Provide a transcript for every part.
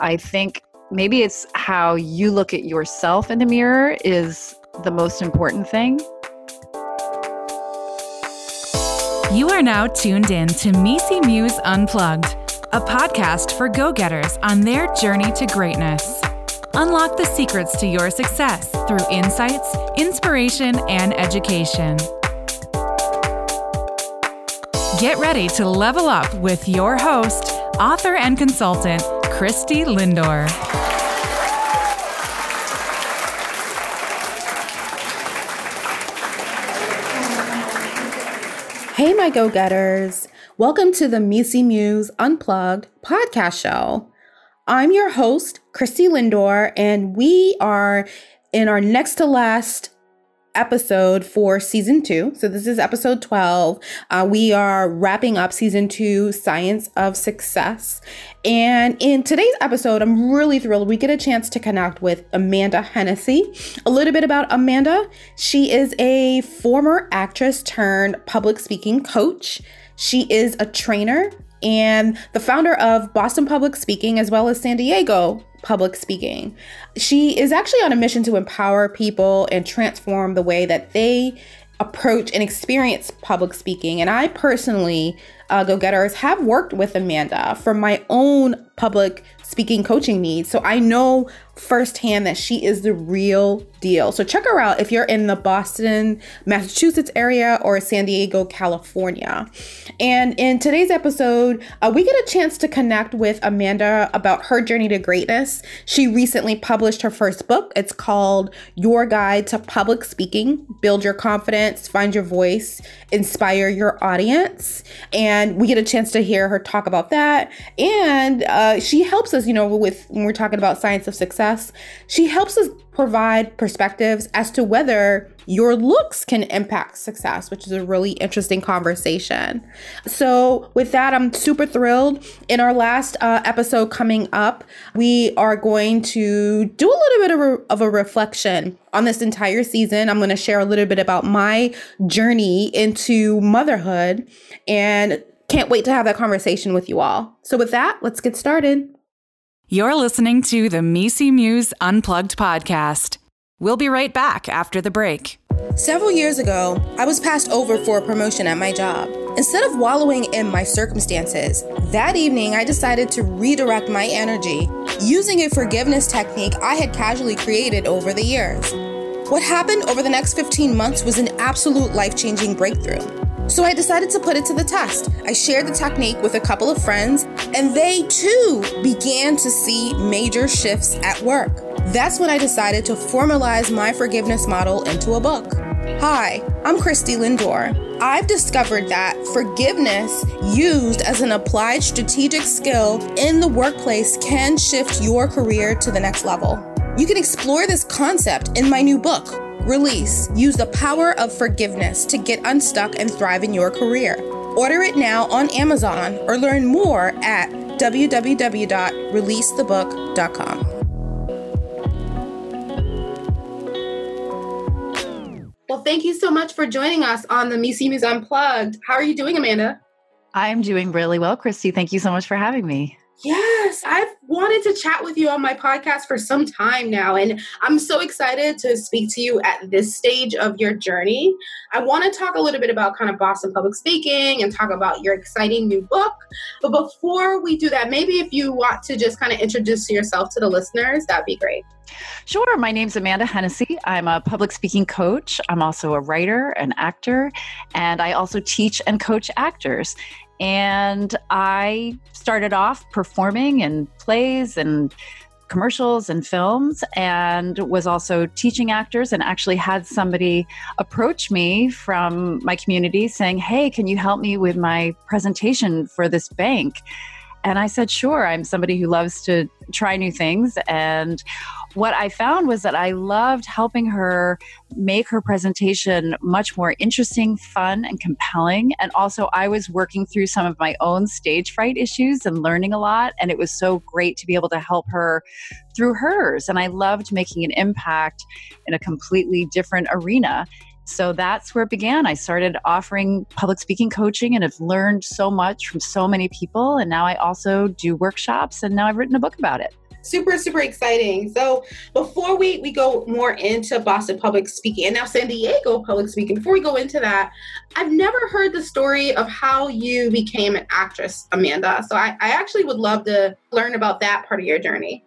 I think maybe it's how you look at yourself in the mirror is the most important thing. You are now tuned in to MECE Muse Unplugged, a podcast for go getters on their journey to greatness. Unlock the secrets to your success through insights, inspiration, and education. Get ready to level up with your host, author and consultant, Christy Lindor. Hey, my go getters. Welcome to the MECE Muse Unplugged podcast show. I'm your host, Christy Lindor, and we are in our next to last episode for season two. So, this is episode 12. Uh, we are wrapping up season two, Science of Success. And in today's episode, I'm really thrilled we get a chance to connect with Amanda Hennessey. A little bit about Amanda she is a former actress turned public speaking coach. She is a trainer and the founder of Boston Public Speaking as well as San Diego Public Speaking. She is actually on a mission to empower people and transform the way that they approach and experience public speaking. And I personally, uh, go getters, have worked with Amanda for my own public speaking coaching needs. So I know firsthand that she is the real deal. So check her out if you're in the Boston, Massachusetts area or San Diego, California. And in today's episode, uh, we get a chance to connect with Amanda about her journey to greatness. She recently published her first book. It's called Your Guide to Public Speaking Build Your Confidence, Find Your Voice, Inspire Your Audience. And we get a chance to hear her talk about that. And uh, she helps us, you know, with when we're talking about science of success, she helps us provide perspectives as to whether your looks can impact success, which is a really interesting conversation. So, with that, I'm super thrilled. In our last uh, episode coming up, we are going to do a little bit of a, of a reflection on this entire season. I'm going to share a little bit about my journey into motherhood and can't wait to have that conversation with you all. So, with that, let's get started. You're listening to the MECE Muse Unplugged podcast. We'll be right back after the break. Several years ago, I was passed over for a promotion at my job. Instead of wallowing in my circumstances, that evening I decided to redirect my energy using a forgiveness technique I had casually created over the years. What happened over the next 15 months was an absolute life changing breakthrough. So I decided to put it to the test. I shared the technique with a couple of friends, and they too began to see major shifts at work. That's when I decided to formalize my forgiveness model into a book. Hi, I'm Christy Lindor. I've discovered that forgiveness used as an applied strategic skill in the workplace can shift your career to the next level. You can explore this concept in my new book, Release. Use the power of forgiveness to get unstuck and thrive in your career. Order it now on Amazon or learn more at www.releasethebook.com. Well, thank you so much for joining us on the MECE Muse Unplugged. How are you doing, Amanda? I'm doing really well, Christy. Thank you so much for having me. Yes, I've wanted to chat with you on my podcast for some time now, and I'm so excited to speak to you at this stage of your journey. I want to talk a little bit about kind of Boston public speaking and talk about your exciting new book. But before we do that, maybe if you want to just kind of introduce yourself to the listeners, that'd be great. Sure. My name's Amanda Hennessey. I'm a public speaking coach. I'm also a writer, an actor, and I also teach and coach actors. And I started off performing in plays and commercials and films and was also teaching actors and actually had somebody approach me from my community saying, Hey, can you help me with my presentation for this bank? And I said, Sure, I'm somebody who loves to try new things. And what I found was that I loved helping her make her presentation much more interesting, fun, and compelling. And also, I was working through some of my own stage fright issues and learning a lot. And it was so great to be able to help her through hers. And I loved making an impact in a completely different arena. So that's where it began. I started offering public speaking coaching and have learned so much from so many people. And now I also do workshops and now I've written a book about it. Super, super exciting. So before we, we go more into Boston public speaking and now San Diego public speaking, before we go into that, I've never heard the story of how you became an actress, Amanda. So I, I actually would love to learn about that part of your journey.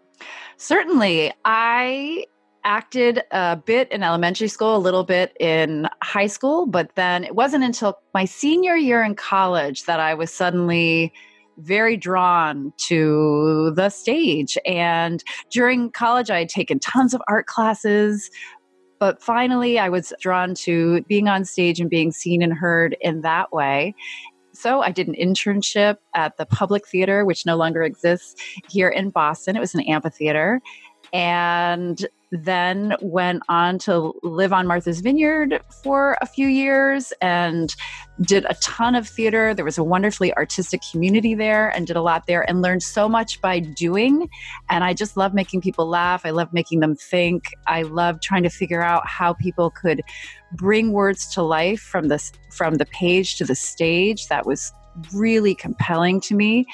Certainly. I acted a bit in elementary school, a little bit in high school, but then it wasn't until my senior year in college that I was suddenly very drawn to the stage. And during college, I had taken tons of art classes. But finally, I was drawn to being on stage and being seen and heard in that way. So I did an internship at the Public Theater, which no longer exists here in Boston. It was an amphitheater. And then went on to live on Martha's Vineyard for a few years and did a ton of theater. There was a wonderfully artistic community there and did a lot there and learned so much by doing. And I just love making people laugh. I love making them think. I love trying to figure out how people could bring words to life from this from the page to the stage. That was really compelling to me.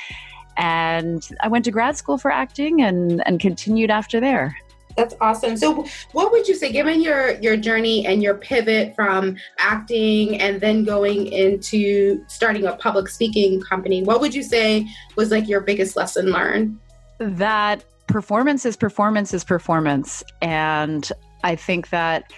And I went to grad school for acting and, and continued after there. That's awesome. So, what would you say, given your your journey and your pivot from acting and then going into starting a public speaking company? What would you say was like your biggest lesson learned? That performance is performance is performance, and I think that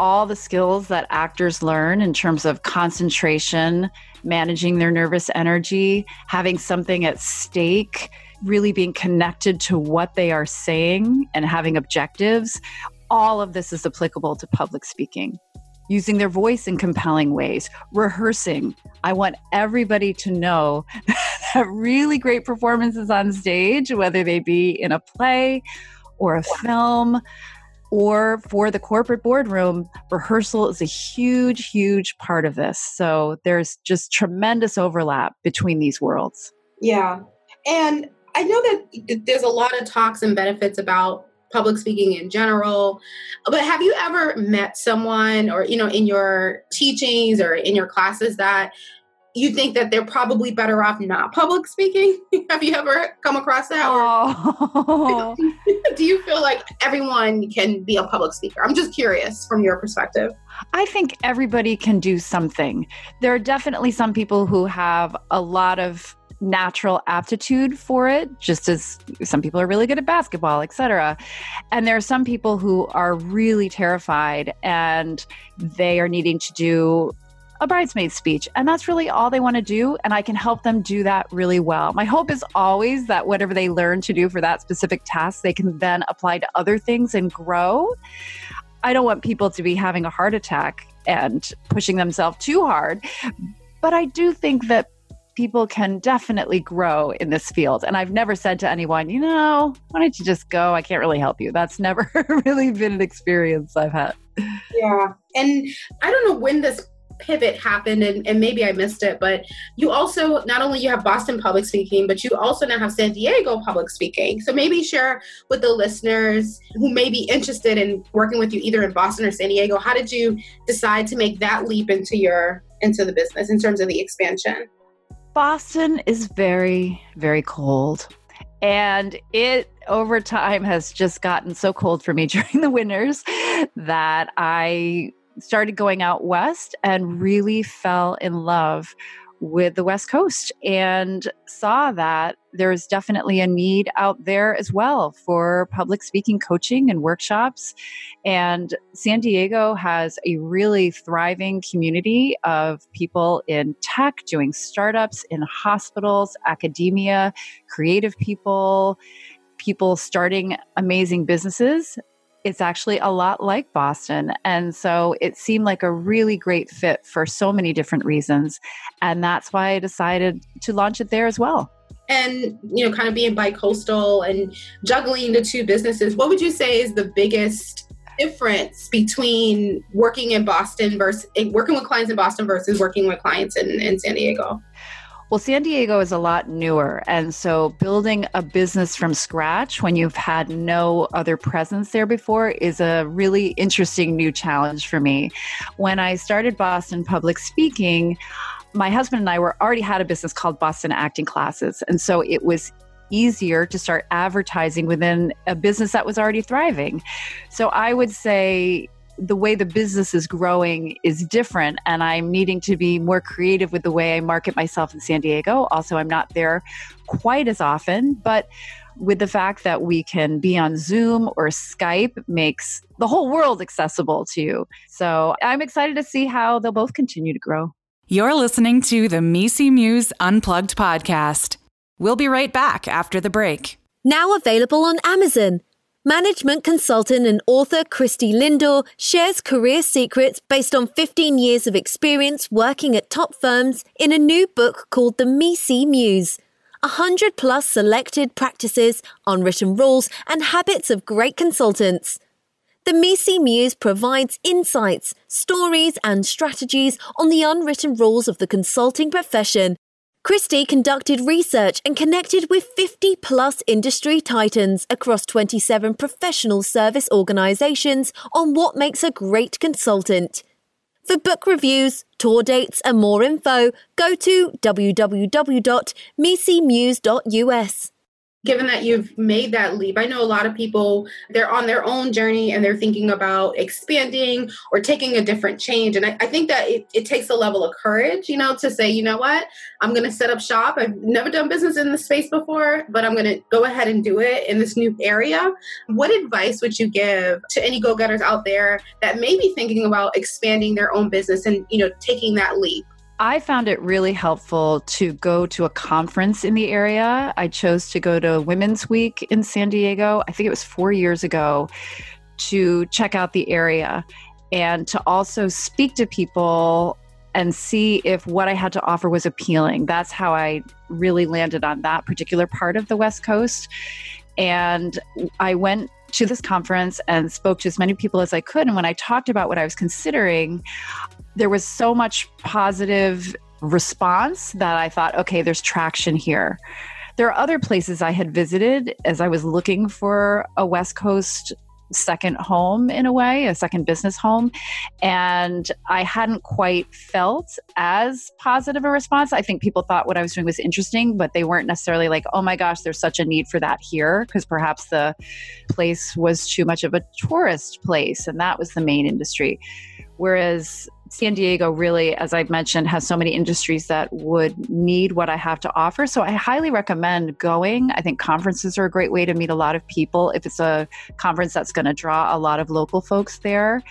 all the skills that actors learn in terms of concentration, managing their nervous energy, having something at stake really being connected to what they are saying and having objectives, all of this is applicable to public speaking. Using their voice in compelling ways, rehearsing. I want everybody to know that really great performances on stage, whether they be in a play or a film or for the corporate boardroom, rehearsal is a huge, huge part of this. So there's just tremendous overlap between these worlds. Yeah. And I know that there's a lot of talks and benefits about public speaking in general but have you ever met someone or you know in your teachings or in your classes that you think that they're probably better off not public speaking have you ever come across that oh. do you feel like everyone can be a public speaker i'm just curious from your perspective I think everybody can do something. There are definitely some people who have a lot of natural aptitude for it just as some people are really good at basketball etc and there are some people who are really terrified and they are needing to do a bridesmaid speech and that's really all they want to do and i can help them do that really well. My hope is always that whatever they learn to do for that specific task they can then apply to other things and grow. I don't want people to be having a heart attack and pushing themselves too hard but i do think that people can definitely grow in this field. And I've never said to anyone, you know, why don't you just go? I can't really help you. That's never really been an experience I've had. Yeah. And I don't know when this pivot happened and, and maybe I missed it, but you also not only you have Boston public speaking, but you also now have San Diego public speaking. So maybe share with the listeners who may be interested in working with you either in Boston or San Diego. How did you decide to make that leap into your into the business in terms of the expansion? Boston is very, very cold. And it over time has just gotten so cold for me during the winters that I started going out west and really fell in love with the West Coast and saw that there's definitely a need out there as well for public speaking coaching and workshops. And San Diego has a really thriving community of people in tech doing startups, in hospitals, academia, creative people, people starting amazing businesses it's actually a lot like Boston. And so it seemed like a really great fit for so many different reasons. And that's why I decided to launch it there as well. And, you know, kind of being bi-coastal and juggling the two businesses, what would you say is the biggest difference between working in Boston versus working with clients in Boston versus working with clients in, in San Diego? Well, San Diego is a lot newer. And so building a business from scratch when you've had no other presence there before is a really interesting new challenge for me. When I started Boston Public Speaking, my husband and I were already had a business called Boston Acting Classes. And so it was easier to start advertising within a business that was already thriving. So I would say the way the business is growing is different and i'm needing to be more creative with the way i market myself in san diego also i'm not there quite as often but with the fact that we can be on zoom or skype makes the whole world accessible to you so i'm excited to see how they'll both continue to grow you're listening to the MECE Muse Unplugged podcast. We'll be right back after the break. Now available on Amazon. Management consultant and author Christy Lindor shares career secrets based on 15 years of experience working at top firms in a new book called The MECE Muse. 100 plus selected practices, unwritten rules, and habits of great consultants. The MECE Muse provides insights, stories, and strategies on the unwritten rules of the consulting profession Christy conducted research and connected with 50 plus industry titans across 27 professional service organizations on what makes a great consultant. For book reviews, tour dates, and more info, go to www.mecemuse.us given that you've made that leap i know a lot of people they're on their own journey and they're thinking about expanding or taking a different change. And i, I think that it, it, takes a level of courage you know to say you know what? I'm going to set up shop. I've never done business in this space before but i'm going to go ahead and do it in this new area. What advice would you give to any go-getters out there that may be thinking about expanding their own business and you know taking that leap I found it really helpful to go to a conference in the area. I chose to go to Women's Week in San Diego. I think it was four years ago to check out the area and to also speak to people and see if what I had to offer was appealing. That's how I really landed on that particular part of the West Coast. And I went to this conference and spoke to as many people as I could. And when I talked about what I was considering, there was so much positive response that I thought, okay, there's traction here. There are other places I had visited as I was looking for a West Coast second home in a way, a second business home. And I hadn't quite felt as positive a response. I think people thought what I was doing was interesting, but they weren't necessarily like, oh my gosh, there's such a need for that here, because perhaps the place was too much of a tourist place and that was the main industry. Whereas San Diego really, as I've mentioned, has so many industries that would need what I have to offer. So I highly recommend going. I think conferences are a great way to meet a lot of people. If it's a conference that's going to draw a lot of local folks there,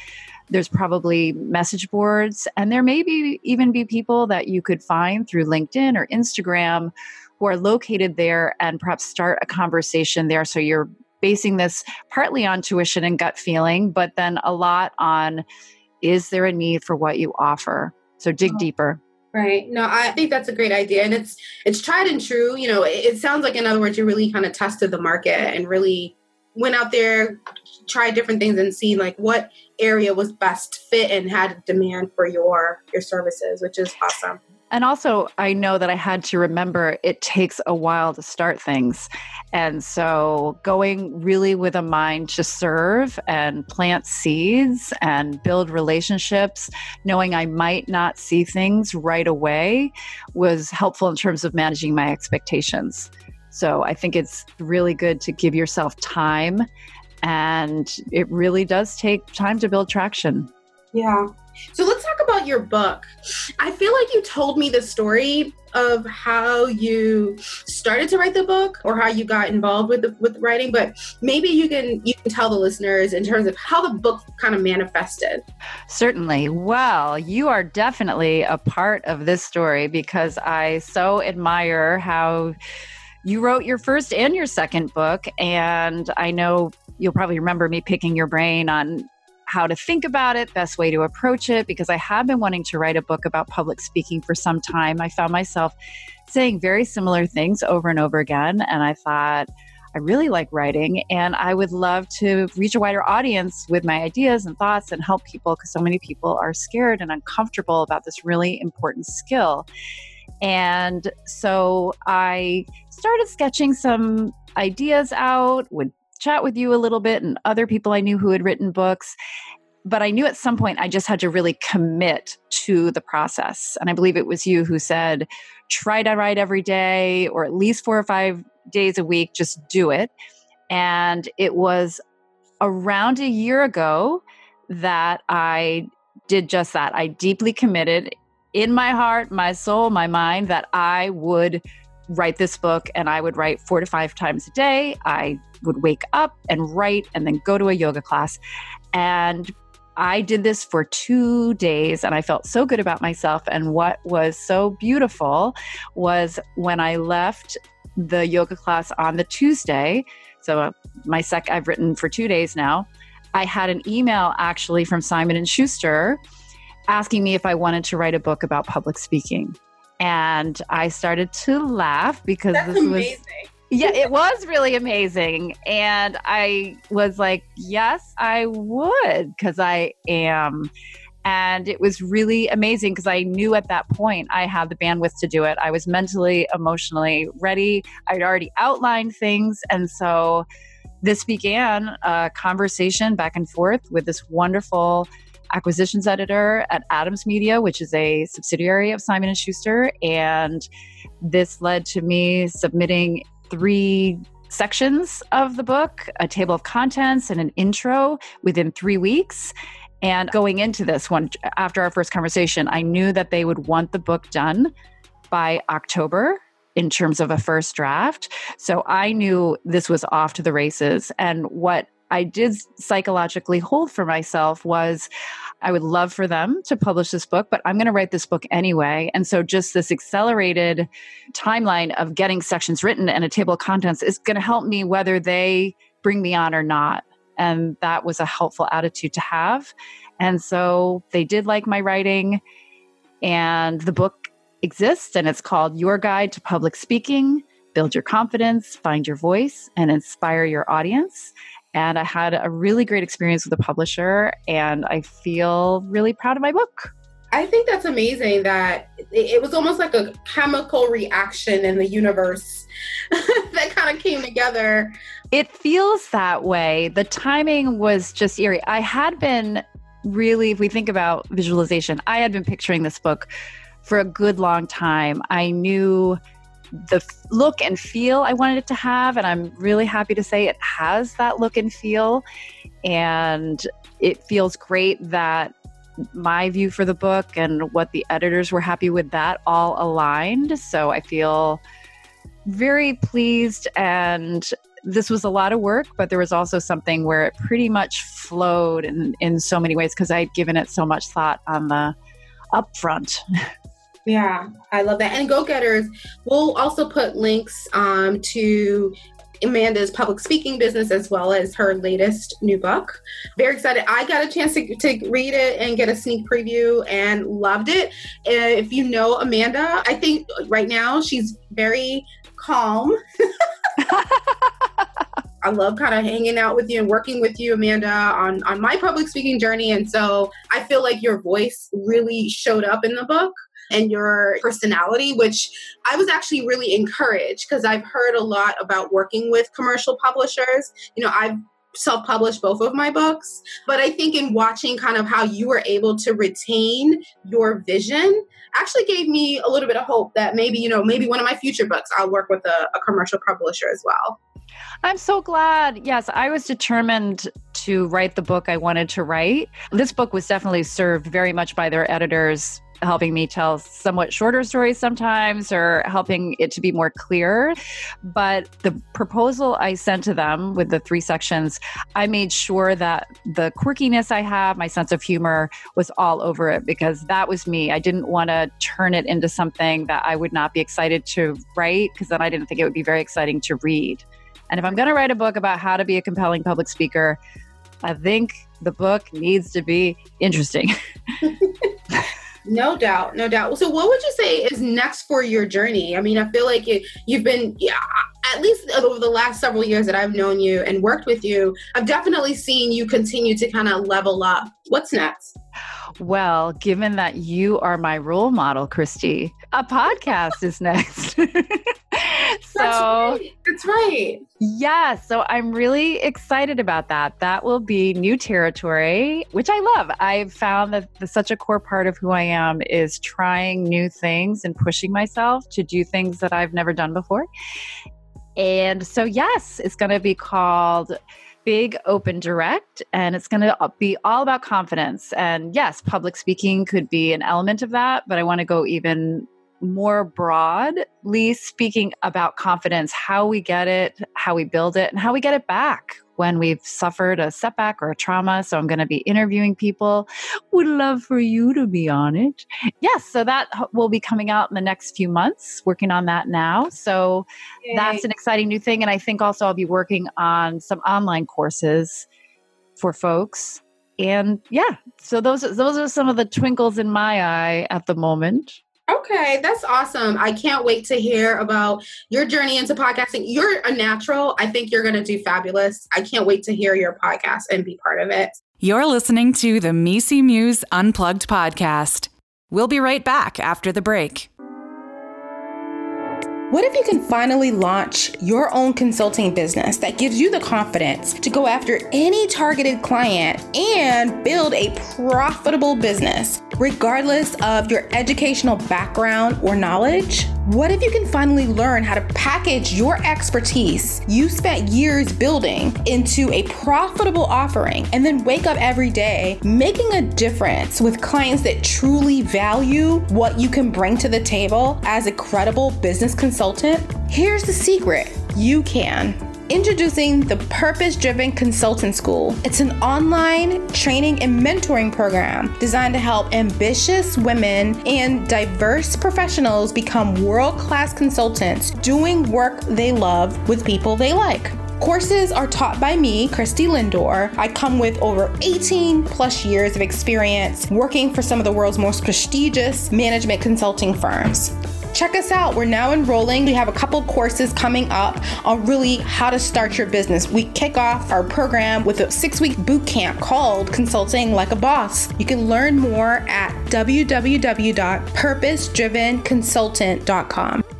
there's probably message boards, and there may be even be people that you could find through LinkedIn or Instagram who are located there and perhaps start a conversation there. So you're basing this partly on tuition and gut feeling, but then a lot on is there a need for what you offer? So dig oh, deeper. Right. No, I think that's a great idea. And it's it's tried and true. You know, it, it sounds like in other words, you really kind of tested the market and really went out there, tried different things and seen like what area was best fit and had demand for your your services, which is awesome. And also, I know that I had to remember it takes a while to start things. And so, going really with a mind to serve and plant seeds and build relationships, knowing I might not see things right away, was helpful in terms of managing my expectations. So, I think it's really good to give yourself time. And it really does take time to build traction. Yeah. So let's talk about your book. I feel like you told me the story of how you started to write the book or how you got involved with the with writing, but maybe you can you can tell the listeners in terms of how the book kind of manifested. Certainly. Well, you are definitely a part of this story because I so admire how you wrote your first and your second book and I know you'll probably remember me picking your brain on how to think about it, best way to approach it, because I have been wanting to write a book about public speaking for some time. I found myself saying very similar things over and over again. And I thought, I really like writing and I would love to reach a wider audience with my ideas and thoughts and help people because so many people are scared and uncomfortable about this really important skill. And so I started sketching some ideas out, would chat with you a little bit and other people I knew who had written books. But I knew at some point I just had to really commit to the process. And I believe it was you who said, try to write every day or at least four or five days a week, just do it. And it was around a year ago that I did just that. I deeply committed in my heart, my soul, my mind that I would write this book and I would write four to five times a day. I would wake up and write and then go to a yoga class. And I did this for two days and I felt so good about myself. And what was so beautiful was when I left the yoga class on the Tuesday. So, uh, my sec, I've written for two days now. I had an email actually from Simon and Schuster asking me if I wanted to write a book about public speaking. And I started to laugh because That's this amazing. Yeah, it was really amazing. And I was like, yes, I would, because I am. And it was really amazing because I knew at that point I had the bandwidth to do it. I was mentally, emotionally ready. I'd already outlined things. And so this began a conversation back and forth with this wonderful acquisitions editor at Adams Media, which is a subsidiary of Simon and Schuster, and this led to me submitting three sections of the book, a table of contents and an intro within 3 weeks. And going into this one after our first conversation, I knew that they would want the book done by October in terms of a first draft. So I knew this was off to the races. And what I did psychologically hold for myself was I would love for them to publish this book, but I'm going to write this book anyway. And so just this accelerated timeline of getting sections written and a table of contents is going to help me whether they bring me on or not. And that was a helpful attitude to have. And so they did like my writing. And the book exists and it's called Your Guide to Public Speaking Build Your Confidence, Find Your Voice, and Inspire Your Audience. And I had a really great experience with the publisher, and I feel really proud of my book. I think that's amazing that it was almost like a chemical reaction in the universe that kind of came together. It feels that way. The timing was just eerie. I had been really, if we think about visualization, I had been picturing this book for a good long time. I knew the look and feel I wanted it to have. And I'm really happy to say it has that look and feel. And it feels great that my view for the book and what the editors were happy with that all aligned. So I feel very pleased and this was a lot of work, but there was also something where it pretty much flowed in, in so many ways because I'd given it so much thought on the upfront. Yeah, I love that. And Go Getters, we'll also put links um, to Amanda's public speaking business as well as her latest new book. Very excited. I got a chance to, to read it and get a sneak preview and loved it. If you know Amanda, I think right now she's very calm. I love kind of hanging out with you and working with you, Amanda, on, on my public speaking journey. And so I feel like your voice really showed up in the book and your personality, which I was actually really encouraged because I've heard a lot about working with commercial publishers. You know, I've self published both of my books, but I think in watching kind of how you were able to retain your vision actually gave me a little bit of hope that maybe, you know, maybe one of my future books I'll work with a, a commercial publisher as well. I'm so glad. Yes, I was determined to write the book I wanted to write. This book was definitely served very much by their editors helping me tell somewhat shorter stories sometimes or helping it to be more clear. But the proposal I sent to them with the three sections, I made sure that the quirkiness I have, my sense of humor, was all over it because that was me. I didn't want to turn it into something that I would not be excited to write because then I didn't think it would be very exciting to read. And if I'm going to write a book about how to be a compelling public speaker, I think the book needs to be interesting. No doubt, no doubt. So, what would you say is next for your journey? I mean, I feel like you, you've been, yeah, at least over the last several years that I've known you and worked with you, I've definitely seen you continue to kind of level up. What's next? Well, given that you are my role model, Christy, a podcast is next. so that's right. that's right. Yeah, so I'm really excited about that. That will be new territory, which I love. I've found that the, such a core part of who I am is trying new things and pushing myself to do things that I've never done before. And so, yes, it's going to be called Big Open Direct, and it's going to be all about confidence. And yes, public speaking could be an element of that, but I want to go even more broadly speaking about confidence, how we get it, how we build it, and how we get it back when we've suffered a setback or a trauma. So I'm going to be interviewing people. Would love for you to be on it. Yes, so that will be coming out in the next few months, working on that now. So Yay. that's an exciting new thing. And I think also I'll be working on some online courses for folks. And yeah, so those those are some of the twinkles in my eye at the moment. Okay, that's awesome. I can't wait to hear about your journey into podcasting. You're a natural. I think you're going to do fabulous. I can't wait to hear your podcast and be part of it. You're listening to the MECE Muse Unplugged podcast. We'll be right back after the break. What if you can finally launch your own consulting business that gives you the confidence to go after any targeted client and build a profitable business, regardless of your educational background or knowledge? What if you can finally learn how to package your expertise you spent years building into a profitable offering and then wake up every day making a difference with clients that truly value what you can bring to the table as a credible business consultant? Here's the secret you can. Introducing the Purpose Driven Consultant School. It's an online training and mentoring program designed to help ambitious women and diverse professionals become world class consultants doing work they love with people they like. Courses are taught by me, Christy Lindor. I come with over 18 plus years of experience working for some of the world's most prestigious management consulting firms check us out. We're now enrolling. We have a couple courses coming up on really how to start your business. We kick off our program with a six week boot camp called Consulting Like a Boss. You can learn more at www.purposedrivenconsultant.com.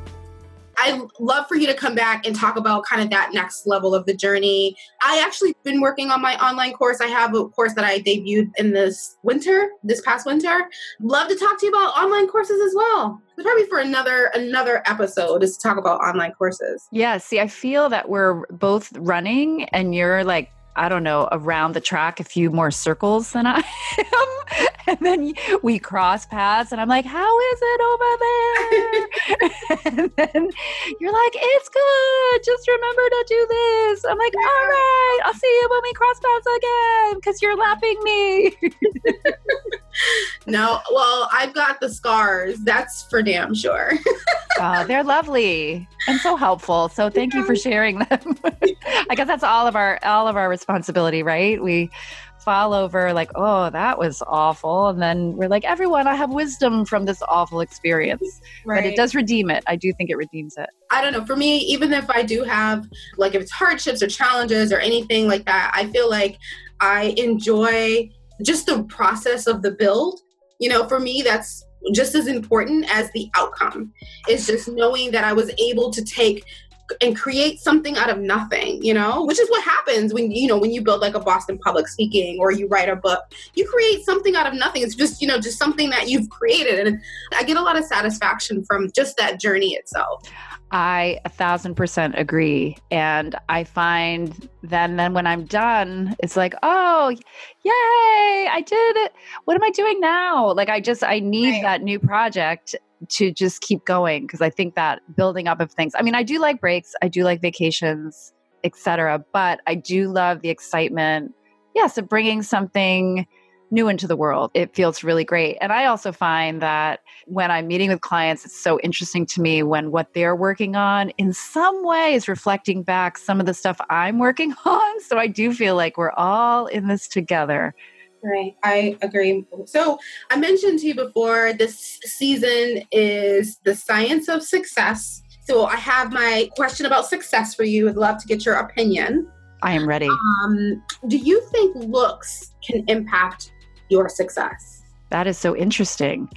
I'd love for you to come back and talk about kind of that next level of the journey. I actually been working on my online course. I have a course that I debuted in this winter, this past winter. Love to talk to you about online courses as well. It's probably for another another episode is to talk about online courses. Yeah, see, I feel that we're both running and you're like I don't know, around the track a few more circles than I am. And then we cross paths, and I'm like, How is it over there? and then you're like, It's good. Just remember to do this. I'm like, All right, I'll see you when we cross paths again because you're lapping me. no, well, I've got the scars. That's for damn sure. oh, they're lovely and so helpful. So thank you for sharing them. I guess that's all of our all of our responsibility, right? We fall over like, oh, that was awful. And then we're like, everyone, I have wisdom from this awful experience. Right. But it does redeem it. I do think it redeems it. I don't know. For me, even if I do have, like, if it's hardships or challenges or anything like that, I feel like I enjoy just the process of the build. You know, for me, that's just as important as the outcome is just knowing that I was able to take and create something out of nothing, you know, which is what happens when, you know, when you build like a Boston public speaking or you write a book, you create something out of nothing. It's just, you know, just something that you've created. And I get a lot of satisfaction from just that journey itself. I a thousand percent agree. And I find then then when I'm done, it's like, oh, yay, I did it. What am I doing now? Like I just I need right. that new project to just keep going because I think that building up of things. I mean, I do like breaks, I do like vacations, etc. But I do love the excitement, yes, of bringing something new into the world. It feels really great. And I also find that when I'm meeting with clients, it's so interesting to me when what they're working on in some way is reflecting back some of the stuff I'm working on. So I do feel like we're all in this together. Right, I agree. So I mentioned to you before this season is the science of success. So I have my question about success for you. I'd love to get your opinion. I am ready. Um, do you think looks can impact your success? That is so interesting.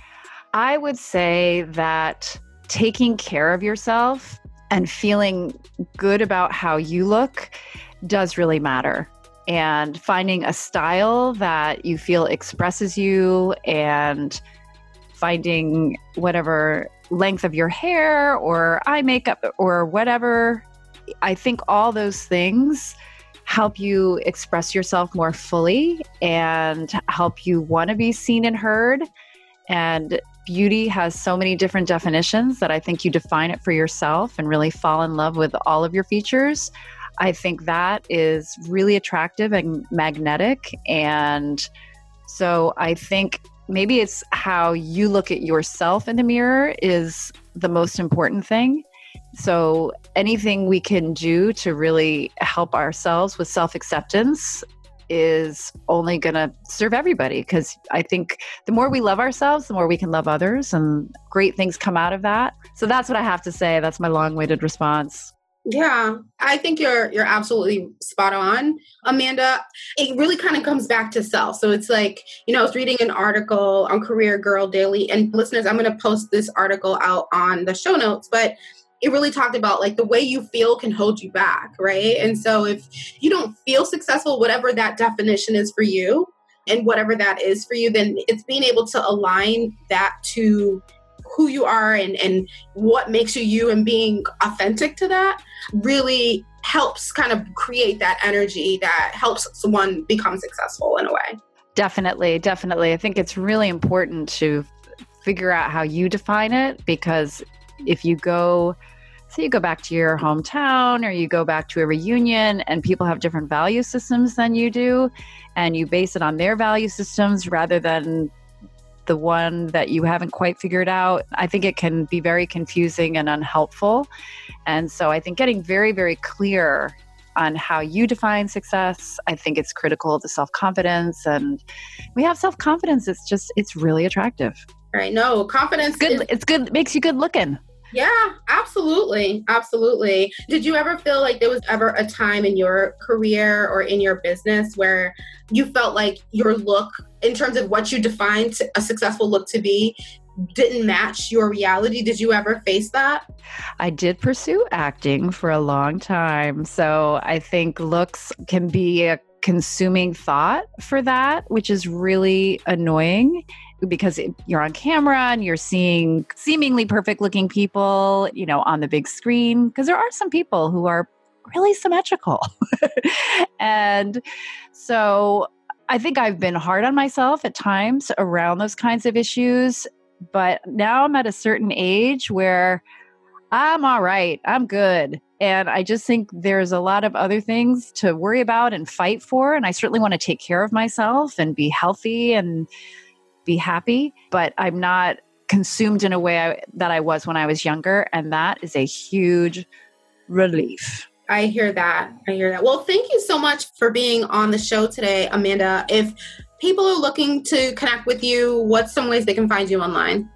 I would say that taking care of yourself and feeling good about how you look does really matter. And finding a style that you feel expresses you and finding whatever length of your hair or eye makeup or whatever I think all those things help you express yourself more fully and help you want to be seen and heard. And beauty has so many different definitions that I think you define it for yourself and really fall in love with all of your features. I think that is really attractive and magnetic. And so I think maybe it's how you look at yourself in the mirror is the most important thing. So anything we can do to really help ourselves with self acceptance is only going to serve everybody because I think the more we love ourselves, the more we can love others, and great things come out of that. So that's what I have to say. That's my long winded response. Yeah, I think you're you're absolutely spot on, Amanda. It really kind of comes back to self. So it's like, you know, I was reading an article on Career Girl Daily and listeners, I'm going to post this article out on the show notes, but it really talked about like the way you feel can hold you back, right? And so if you don't feel successful, whatever that definition is for you, and whatever that is for you, then it's being able to align that to who you are and, and what makes you you and being authentic to that really helps kind of create that energy that helps someone become successful in a way. Definitely, definitely. I think it's really important to figure out how you define it because if you go so you go back to your hometown or you go back to a reunion and people have different value systems than you do, and you base it on their value systems rather than the one that you haven't quite figured out. I think it can be very confusing and unhelpful. And so I think getting very, very clear on how you define success. I think it's critical to self confidence. And we have self confidence. It's just, it's really attractive. Right. No, confidence. Good. Is- it's good. Makes you good looking. Yeah, absolutely. Absolutely. Did you ever feel like there was ever a time in your career or in your business where you felt like your look, in terms of what you defined a successful look to be, didn't match your reality? Did you ever face that? I did pursue acting for a long time. So I think looks can be a consuming thought for that, which is really annoying because you're on camera and you're seeing seemingly perfect looking people, you know, on the big screen. Because there are some people who are really symmetrical. and so I think I've been hard on myself at times around those kinds of issues. But now I'm at a certain age where I'm all right, I'm good. And I just think there's a lot of other things to worry about and fight for. And I certainly want to take care of myself and be healthy and be happy, but I'm not consumed in a way I, that I was when I was younger. And that is a huge relief. I hear that. I hear that. Well, thank you so much for being on the show today, Amanda. If people are looking to connect with you, what's some ways they can find you online?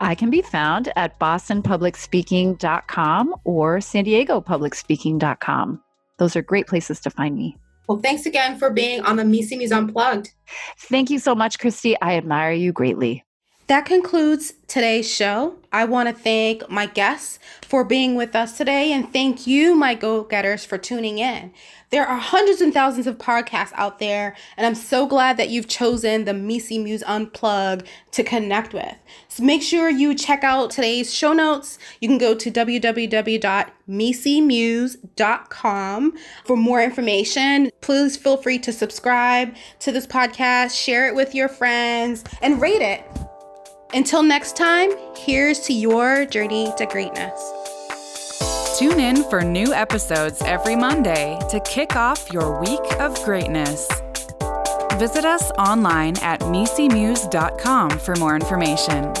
I can be found at bostonpublicspeaking.com or san diego publicspeaking.com. Those are great places to find me. Well, thanks again for being on the MECE Muse Unplugged. Thank you so much, Christy. I admire you greatly. That concludes today's show. I want to thank my guests for being with us today and thank you, my go getters, for tuning in. There are hundreds and thousands of podcasts out there, and I'm so glad that you've chosen the MECE Muse Unplug to connect with. So make sure you check out today's show notes. You can go to www.mecemuse.com for more information. Please feel free to subscribe to this podcast, share it with your friends, and rate it. Until next time, here's to your journey to greatness. Tune in for new episodes every Monday to kick off your week of greatness. Visit us online at mecemuse.com for more information.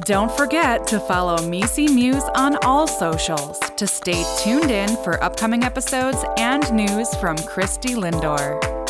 Don't forget to follow MECE Muse on all socials to stay tuned in for upcoming episodes and news from Christy Lindor.